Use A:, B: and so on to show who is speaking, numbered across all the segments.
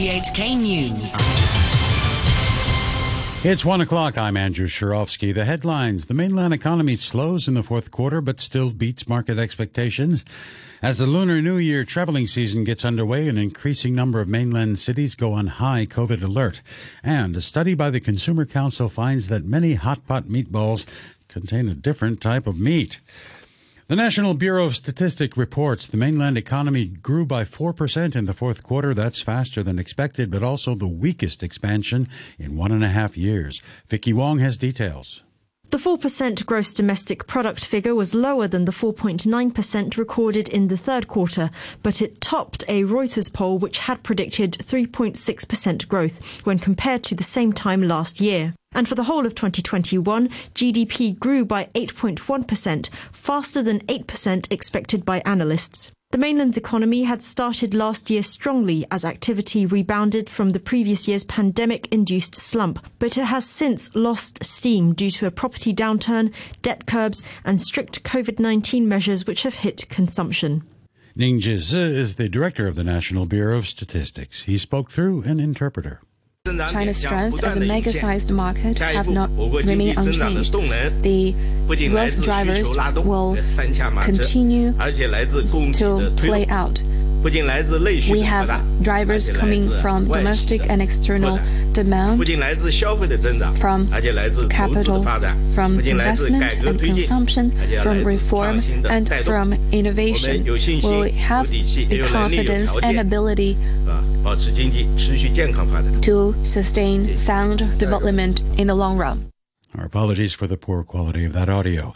A: RTHK News.
B: It's one o'clock. I'm Andrew Shirovsky. The headlines. The mainland economy slows in the fourth quarter, but still beats market expectations. As the Lunar New Year traveling season gets underway, an increasing number of mainland cities go on high COVID alert. And a study by the Consumer Council finds that many hot pot meatballs contain a different type of meat. The National Bureau of Statistics reports the mainland economy grew by 4% in the fourth quarter. That's faster than expected, but also the weakest expansion in one and a half years. Vicky Wong has details.
C: The 4% gross domestic product figure was lower than the 4.9% recorded in the third quarter, but it topped a Reuters poll which had predicted 3.6% growth when compared to the same time last year. And for the whole of 2021, GDP grew by 8.1%, faster than 8% expected by analysts. The mainland's economy had started last year strongly as activity rebounded from the previous year's pandemic induced slump, but it has since lost steam due to a property downturn, debt curbs, and strict COVID 19 measures which have hit consumption.
B: Ning Jizhe is the director of the National Bureau of Statistics. He spoke through an interpreter.
D: China's strength as a mega-sized market have not remained unchanged. The growth drivers will continue to play out. We have drivers coming from domestic and external demand, from capital, from investment and consumption, from reform and from innovation. We have the confidence and uh, ability to sustain sound development in the long run.
B: Our apologies for the poor quality of that audio.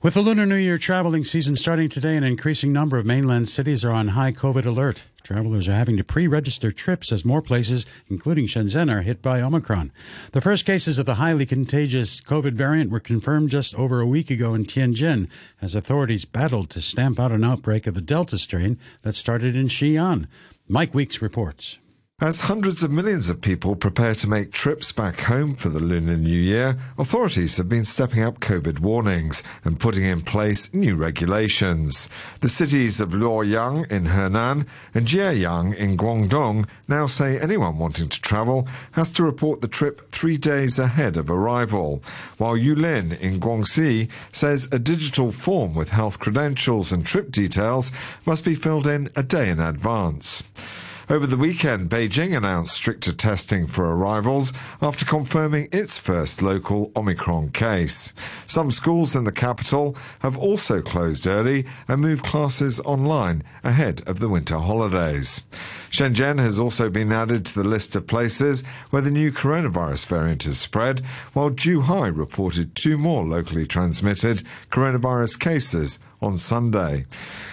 B: With the Lunar New Year traveling season starting today, an increasing number of mainland cities are on high COVID alert. Travelers are having to pre-register trips as more places, including Shenzhen, are hit by Omicron. The first cases of the highly contagious COVID variant were confirmed just over a week ago in Tianjin as authorities battled to stamp out an outbreak of the Delta strain that started in Xi'an. Mike Weeks reports.
E: As hundreds of millions of people prepare to make trips back home for the Lunar New Year, authorities have been stepping up COVID warnings and putting in place new regulations. The cities of Luoyang in Henan and Jieyang in Guangdong now say anyone wanting to travel has to report the trip three days ahead of arrival, while Yulin in Guangxi says a digital form with health credentials and trip details must be filled in a day in advance. Over the weekend, Beijing announced stricter testing for arrivals after confirming its first local Omicron case. Some schools in the capital have also closed early and moved classes online ahead of the winter holidays. Shenzhen has also been added to the list of places where the new coronavirus variant has spread, while Zhuhai reported two more locally transmitted coronavirus cases on Sunday.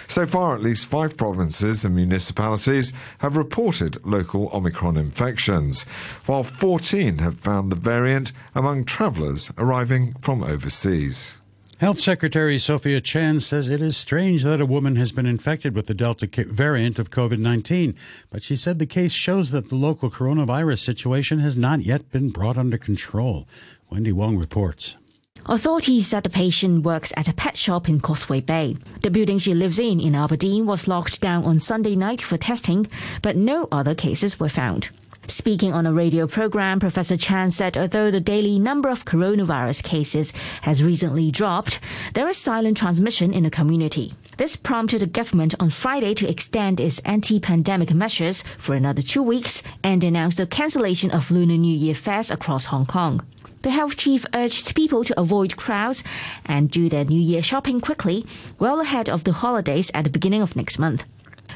E: So far, at least five provinces and municipalities have reported local Omicron infections, while 14 have found the variant among travellers arriving from overseas.
B: Health Secretary Sophia Chan says it is strange that a woman has been infected with the Delta variant of COVID 19, but she said the case shows that the local coronavirus situation has not yet been brought under control. Wendy Wong reports.
F: Authorities said the patient works at a pet shop in Causeway Bay. The building she lives in in Aberdeen was locked down on Sunday night for testing, but no other cases were found. Speaking on a radio program, Professor Chan said although the daily number of coronavirus cases has recently dropped, there is silent transmission in the community. This prompted the government on Friday to extend its anti-pandemic measures for another two weeks and announced the cancellation of Lunar New Year fairs across Hong Kong. The health chief urged people to avoid crowds and do their New Year shopping quickly, well ahead of the holidays at the beginning of next month.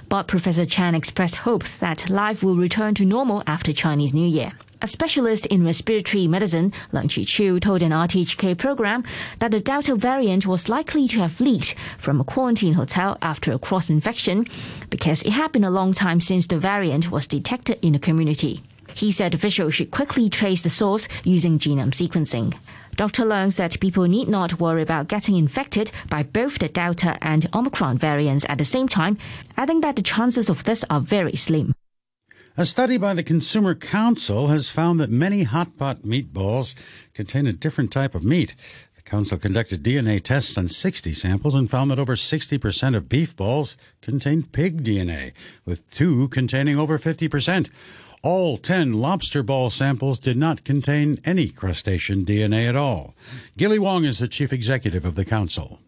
F: But Professor Chan expressed hopes that life will return to normal after Chinese New Year. A specialist in respiratory medicine, Leung Chi Chiu, told an RTHK program that the Delta variant was likely to have leaked from a quarantine hotel after a cross infection because it had been a long time since the variant was detected in the community. He said officials should quickly trace the source using genome sequencing. Dr. Leung said people need not worry about getting infected by both the Delta and Omicron variants at the same time, adding that the chances of this are very slim.
B: A study by the Consumer Council has found that many hot pot meatballs contain a different type of meat. The council conducted DNA tests on 60 samples and found that over 60% of beef balls contained pig DNA, with two containing over 50%. All 10 lobster ball samples did not contain any crustacean DNA at all. Gilly Wong is the chief executive of the council.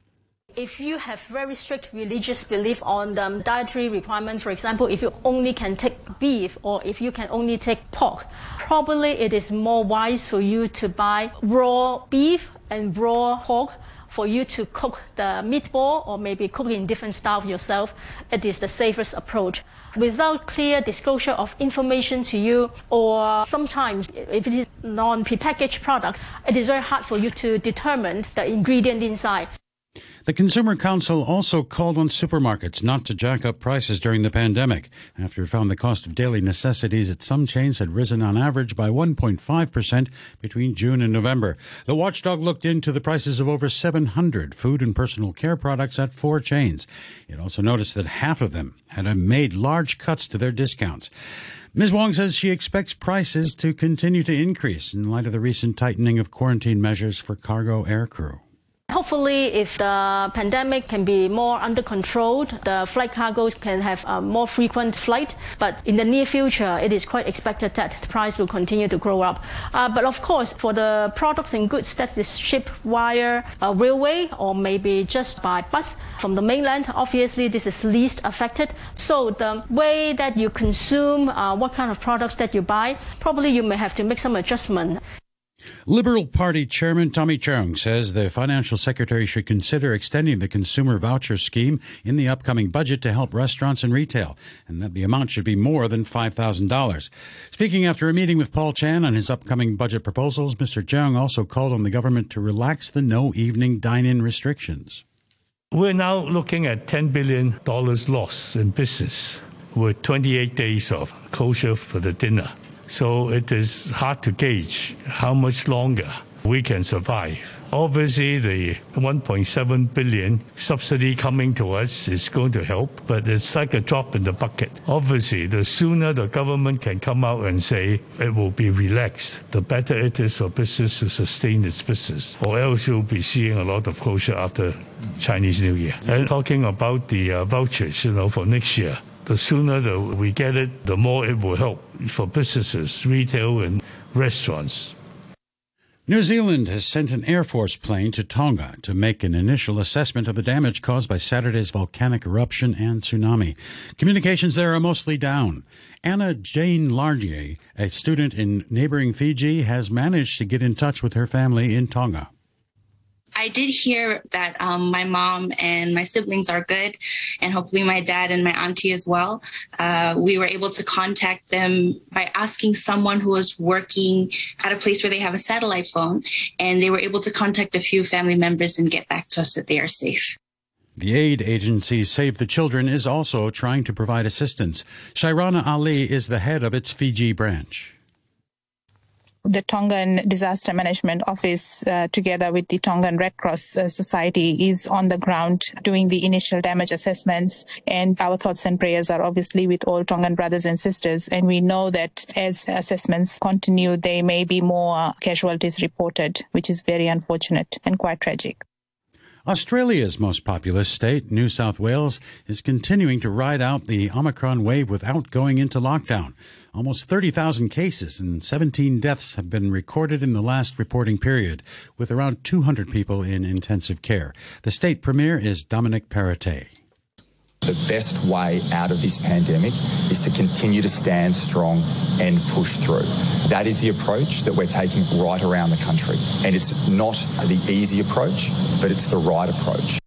A: If you have very strict religious belief on the dietary requirement, for example, if you only can take beef or if you can only take pork, probably it is more wise for you to buy raw beef and raw pork for you to cook the meatball or maybe cook in different style yourself. It is the safest approach. Without clear disclosure of information to you, or sometimes if it is non-prepackaged product, it is very hard for you to determine the ingredient inside.
B: The Consumer Council also called on supermarkets not to jack up prices during the pandemic after it found the cost of daily necessities at some chains had risen on average by 1.5% between June and November. The watchdog looked into the prices of over 700 food and personal care products at four chains. It also noticed that half of them had made large cuts to their discounts. Ms. Wong says she expects prices to continue to increase in light of the recent tightening of quarantine measures for cargo aircrew.
A: Hopefully, if the pandemic can be more under control, the flight cargoes can have a more frequent flight. But in the near future, it is quite expected that the price will continue to grow up. Uh, but of course, for the products and goods that is shipped via uh, railway or maybe just by bus from the mainland, obviously this is least affected. So the way that you consume, uh, what kind of products that you buy, probably you may have to make some adjustment.
B: Liberal Party Chairman Tommy Cheung says the financial secretary should consider extending the consumer voucher scheme in the upcoming budget to help restaurants and retail, and that the amount should be more than $5,000. Speaking after a meeting with Paul Chan on his upcoming budget proposals, Mr. Cheung also called on the government to relax the no evening dine in restrictions.
G: We're now looking at $10 billion loss in business with 28 days of closure for the dinner. So it is hard to gauge how much longer we can survive. Obviously, the 1.7 billion subsidy coming to us is going to help, but it's like a drop in the bucket. Obviously, the sooner the government can come out and say it will be relaxed, the better it is for business to sustain its business, or else you'll be seeing a lot of closure after Chinese New Year. And talking about the uh, vouchers, you know, for next year, the sooner the, we get it, the more it will help for businesses, retail, and restaurants.
B: New Zealand has sent an Air Force plane to Tonga to make an initial assessment of the damage caused by Saturday's volcanic eruption and tsunami. Communications there are mostly down. Anna Jane Lardier, a student in neighboring Fiji, has managed to get in touch with her family in Tonga.
H: I did hear that um, my mom and my siblings are good, and hopefully my dad and my auntie as well. Uh, we were able to contact them by asking someone who was working at a place where they have a satellite phone, and they were able to contact a few family members and get back to us that they are safe.
B: The aid agency Save the Children is also trying to provide assistance. Shairana Ali is the head of its Fiji branch
I: the Tongan Disaster Management Office, uh, together with the Tongan Red Cross uh, Society, is on the ground doing the initial damage assessments. And our thoughts and prayers are obviously with all Tongan brothers and sisters. And we know that as assessments continue, there may be more casualties reported, which is very unfortunate and quite tragic.
B: Australia's most populous state, New South Wales, is continuing to ride out the Omicron wave without going into lockdown. Almost 30,000 cases and 17 deaths have been recorded in the last reporting period, with around 200 people in intensive care. The state premier is Dominic Perrottet.
J: The best way out of this pandemic is to continue to stand strong and push through. That is the approach that we're taking right around the country. And it's not the easy approach, but it's the right approach.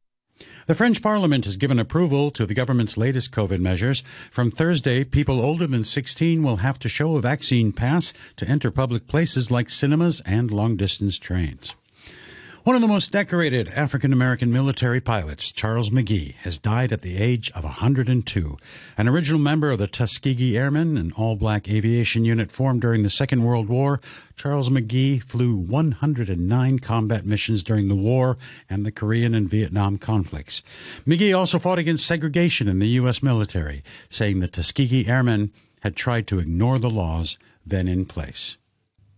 B: The French Parliament has given approval to the government's latest COVID measures. From Thursday, people older than 16 will have to show a vaccine pass to enter public places like cinemas and long distance trains. One of the most decorated African American military pilots, Charles McGee, has died at the age of 102. An original member of the Tuskegee Airmen, an all black aviation unit formed during the Second World War, Charles McGee flew 109 combat missions during the war and the Korean and Vietnam conflicts. McGee also fought against segregation in the U.S. military, saying the Tuskegee Airmen had tried to ignore the laws then in place.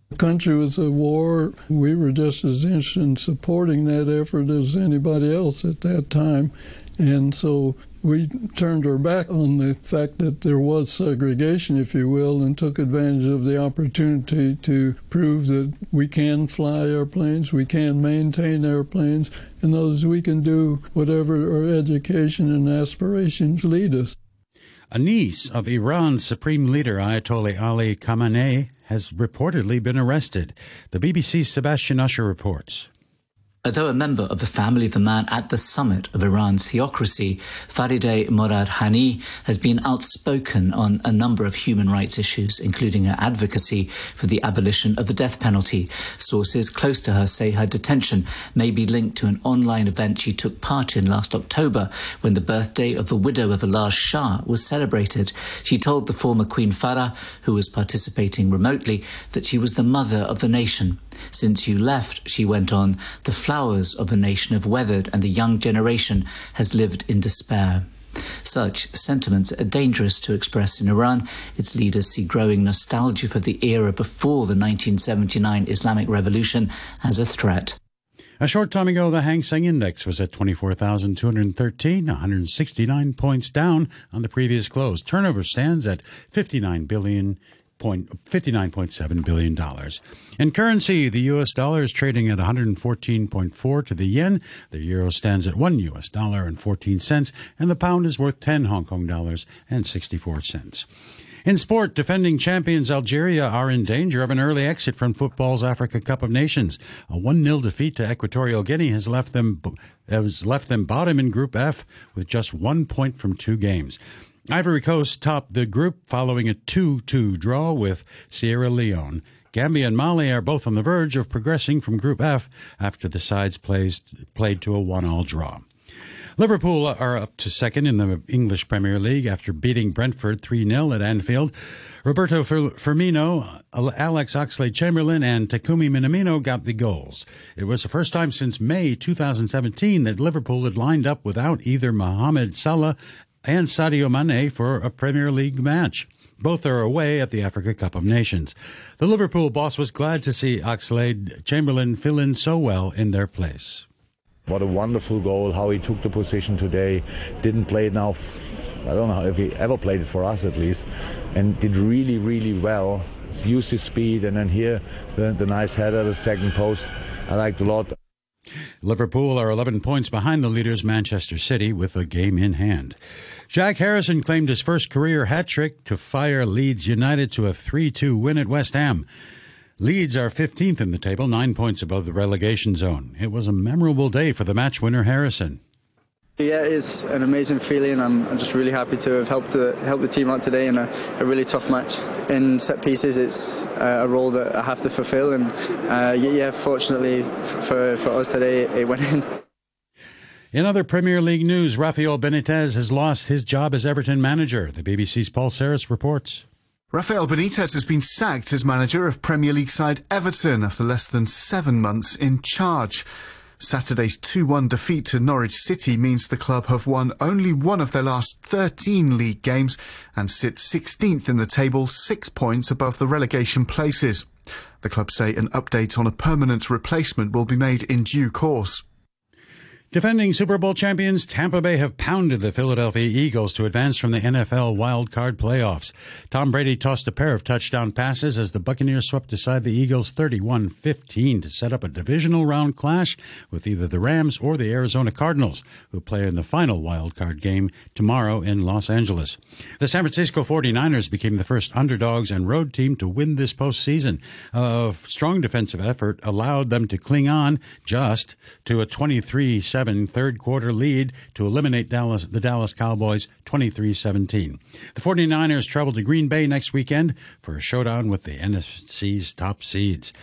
K: The country was at war. We were just as interested in supporting that effort as anybody else at that time. And so we turned our back on the fact that there was segregation, if you will, and took advantage of the opportunity to prove that we can fly airplanes, we can maintain airplanes, and those we can do whatever our education and aspirations lead us.
B: A niece of Iran's supreme leader Ayatollah Ali Khamenei has reportedly been arrested. The BBC's Sebastian Usher reports.
L: Although a member of the family of the man at the summit of Iran's theocracy, Farideh Moradkhani has been outspoken on a number of human rights issues, including her advocacy for the abolition of the death penalty. Sources close to her say her detention may be linked to an online event she took part in last October when the birthday of the widow of Elad Shah was celebrated. She told the former Queen Farah, who was participating remotely, that she was the mother of the nation. Since you left, she went on, the flowers of a nation have weathered and the young generation has lived in despair. Such sentiments are dangerous to express in Iran. Its leaders see growing nostalgia for the era before the 1979 Islamic Revolution as a threat.
B: A short time ago, the Hang Seng Index was at 24,213, 169 points down on the previous close. Turnover stands at 59 billion $59.7 billion. In currency, the U.S. dollar is trading at 114.4 to the yen. The euro stands at 1 U.S. dollar and 14 cents, and the pound is worth 10 Hong Kong dollars and 64 cents. In sport, defending champions Algeria are in danger of an early exit from football's Africa Cup of Nations. A 1 0 defeat to Equatorial Guinea has left them has left them bottom in Group F with just one point from two games. Ivory Coast topped the group following a 2 2 draw with Sierra Leone. Gambia and Mali are both on the verge of progressing from Group F after the sides plays, played to a one all draw. Liverpool are up to second in the English Premier League after beating Brentford 3 0 at Anfield. Roberto Firmino, Alex Oxlade Chamberlain, and Takumi Minamino got the goals. It was the first time since May 2017 that Liverpool had lined up without either Mohamed Salah and Sadio Mane for a Premier League match. Both are away at the Africa Cup of Nations. The Liverpool boss was glad to see Oxlade Chamberlain fill in so well in their place.
M: What a wonderful goal, how he took the position today. Didn't play it now, I don't know if he ever played it for us at least, and did really, really well. Used his speed, and then here, the, the nice header, the second post, I liked a lot.
B: Liverpool are 11 points behind the leaders Manchester City with a game in hand. Jack Harrison claimed his first career hat trick to fire Leeds United to a 3 2 win at West Ham. Leeds are 15th in the table, nine points above the relegation zone. It was a memorable day for the match winner Harrison.
N: Yeah, it's an amazing feeling. I'm, I'm just really happy to have helped the, help the team out today in a, a, really tough match. In set pieces, it's uh, a role that I have to fulfil, and uh, yeah, fortunately for, for us today, it went in.
B: In other Premier League news, Rafael Benitez has lost his job as Everton manager. The BBC's Paul Saris reports.
O: Rafael Benitez has been sacked as manager of Premier League side Everton after less than seven months in charge. Saturday's 2-1 defeat to Norwich City means the club have won only one of their last 13 league games and sit 16th in the table, six points above the relegation places. The club say an update on a permanent replacement will be made in due course.
B: Defending Super Bowl champions Tampa Bay have pounded the Philadelphia Eagles to advance from the NFL wild card playoffs. Tom Brady tossed a pair of touchdown passes as the Buccaneers swept aside the Eagles 31-15 to set up a divisional round clash with either the Rams or the Arizona Cardinals, who play in the final wild card game tomorrow in Los Angeles. The San Francisco 49ers became the first underdogs and road team to win this postseason. A strong defensive effort allowed them to cling on just to a 23 7 third quarter lead to eliminate Dallas, the Dallas Cowboys 23 17. The 49ers travel to Green Bay next weekend for a showdown with the NFC's top seeds.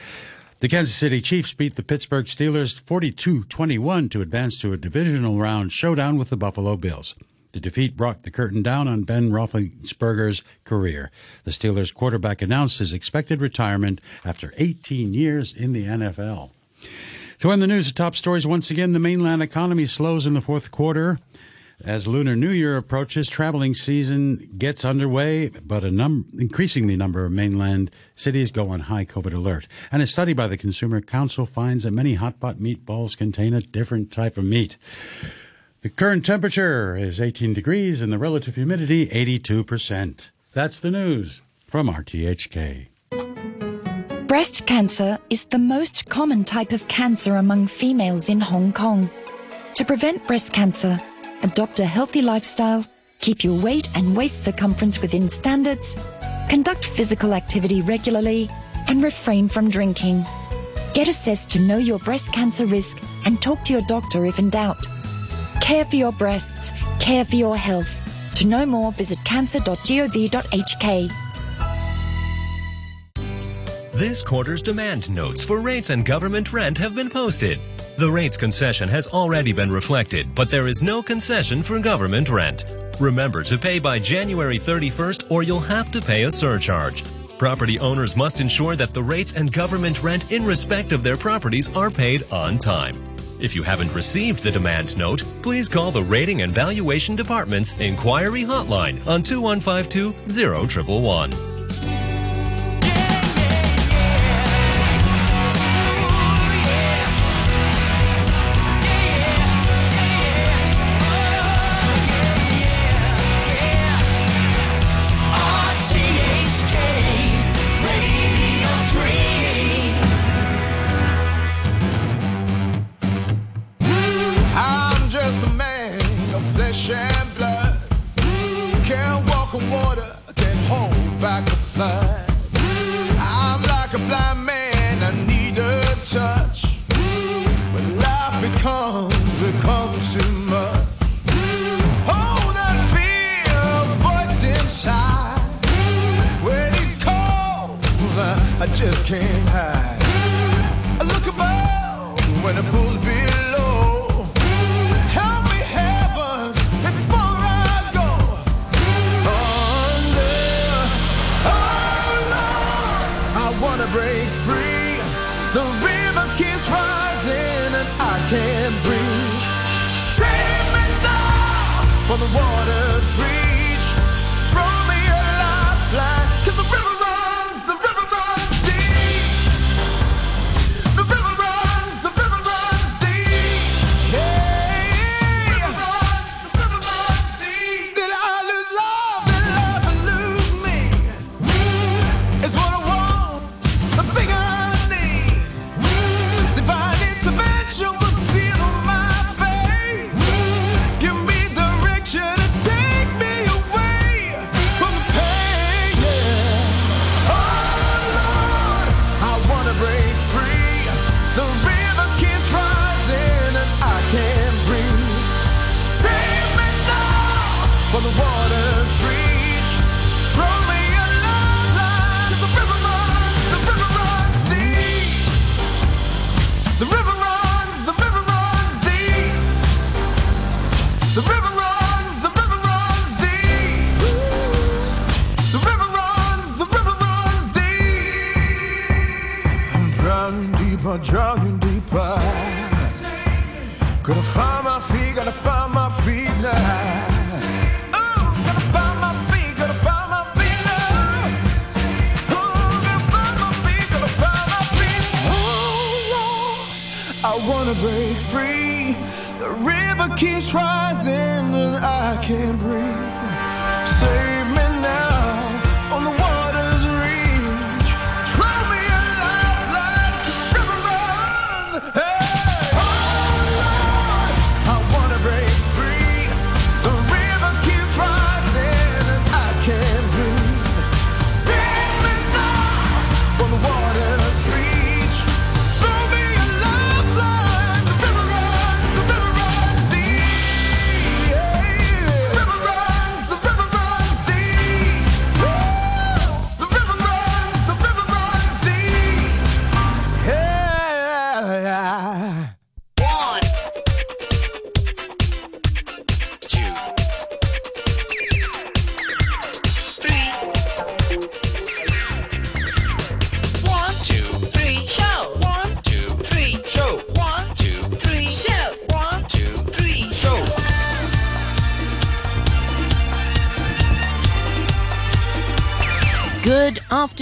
B: The Kansas City Chiefs beat the Pittsburgh Steelers 42 21 to advance to a divisional round showdown with the Buffalo Bills. The defeat brought the curtain down on Ben Roethlisberger's career. The Steelers quarterback announced his expected retirement after 18 years in the NFL. To end the news, the top stories once again the mainland economy slows in the fourth quarter. As Lunar New Year approaches, traveling season gets underway, but a num- increasingly number of mainland cities go on high COVID alert. And a study by the Consumer Council finds that many hot pot meatballs contain a different type of meat. The current temperature is 18 degrees and the relative humidity 82%. That's the news from RTHK.
P: Breast cancer is the most common type of cancer among females in Hong Kong. To prevent breast cancer, adopt a healthy lifestyle, keep your weight and waist circumference within standards, conduct physical activity regularly, and refrain from drinking. Get assessed to know your breast cancer risk and talk to your doctor if in doubt. Care for your breasts, care for your health. To know more, visit cancer.gov.hk.
Q: This quarter's demand notes for rates and government rent have been posted. The rates concession has already been reflected, but there is no concession for government rent. Remember to pay by January 31st or you'll have to pay a surcharge. Property owners must ensure that the rates and government rent in respect of their properties are paid on time. If you haven't received the demand note, please call the Rating and Valuation Department's Inquiry Hotline on 2152 0111.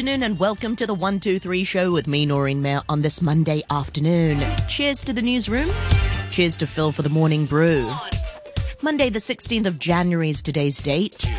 R: Afternoon and welcome to the 123 show with me, Noreen Mayer, on this Monday afternoon. Cheers to the newsroom. Cheers to Phil for the morning brew. Monday, the 16th of January is today's date.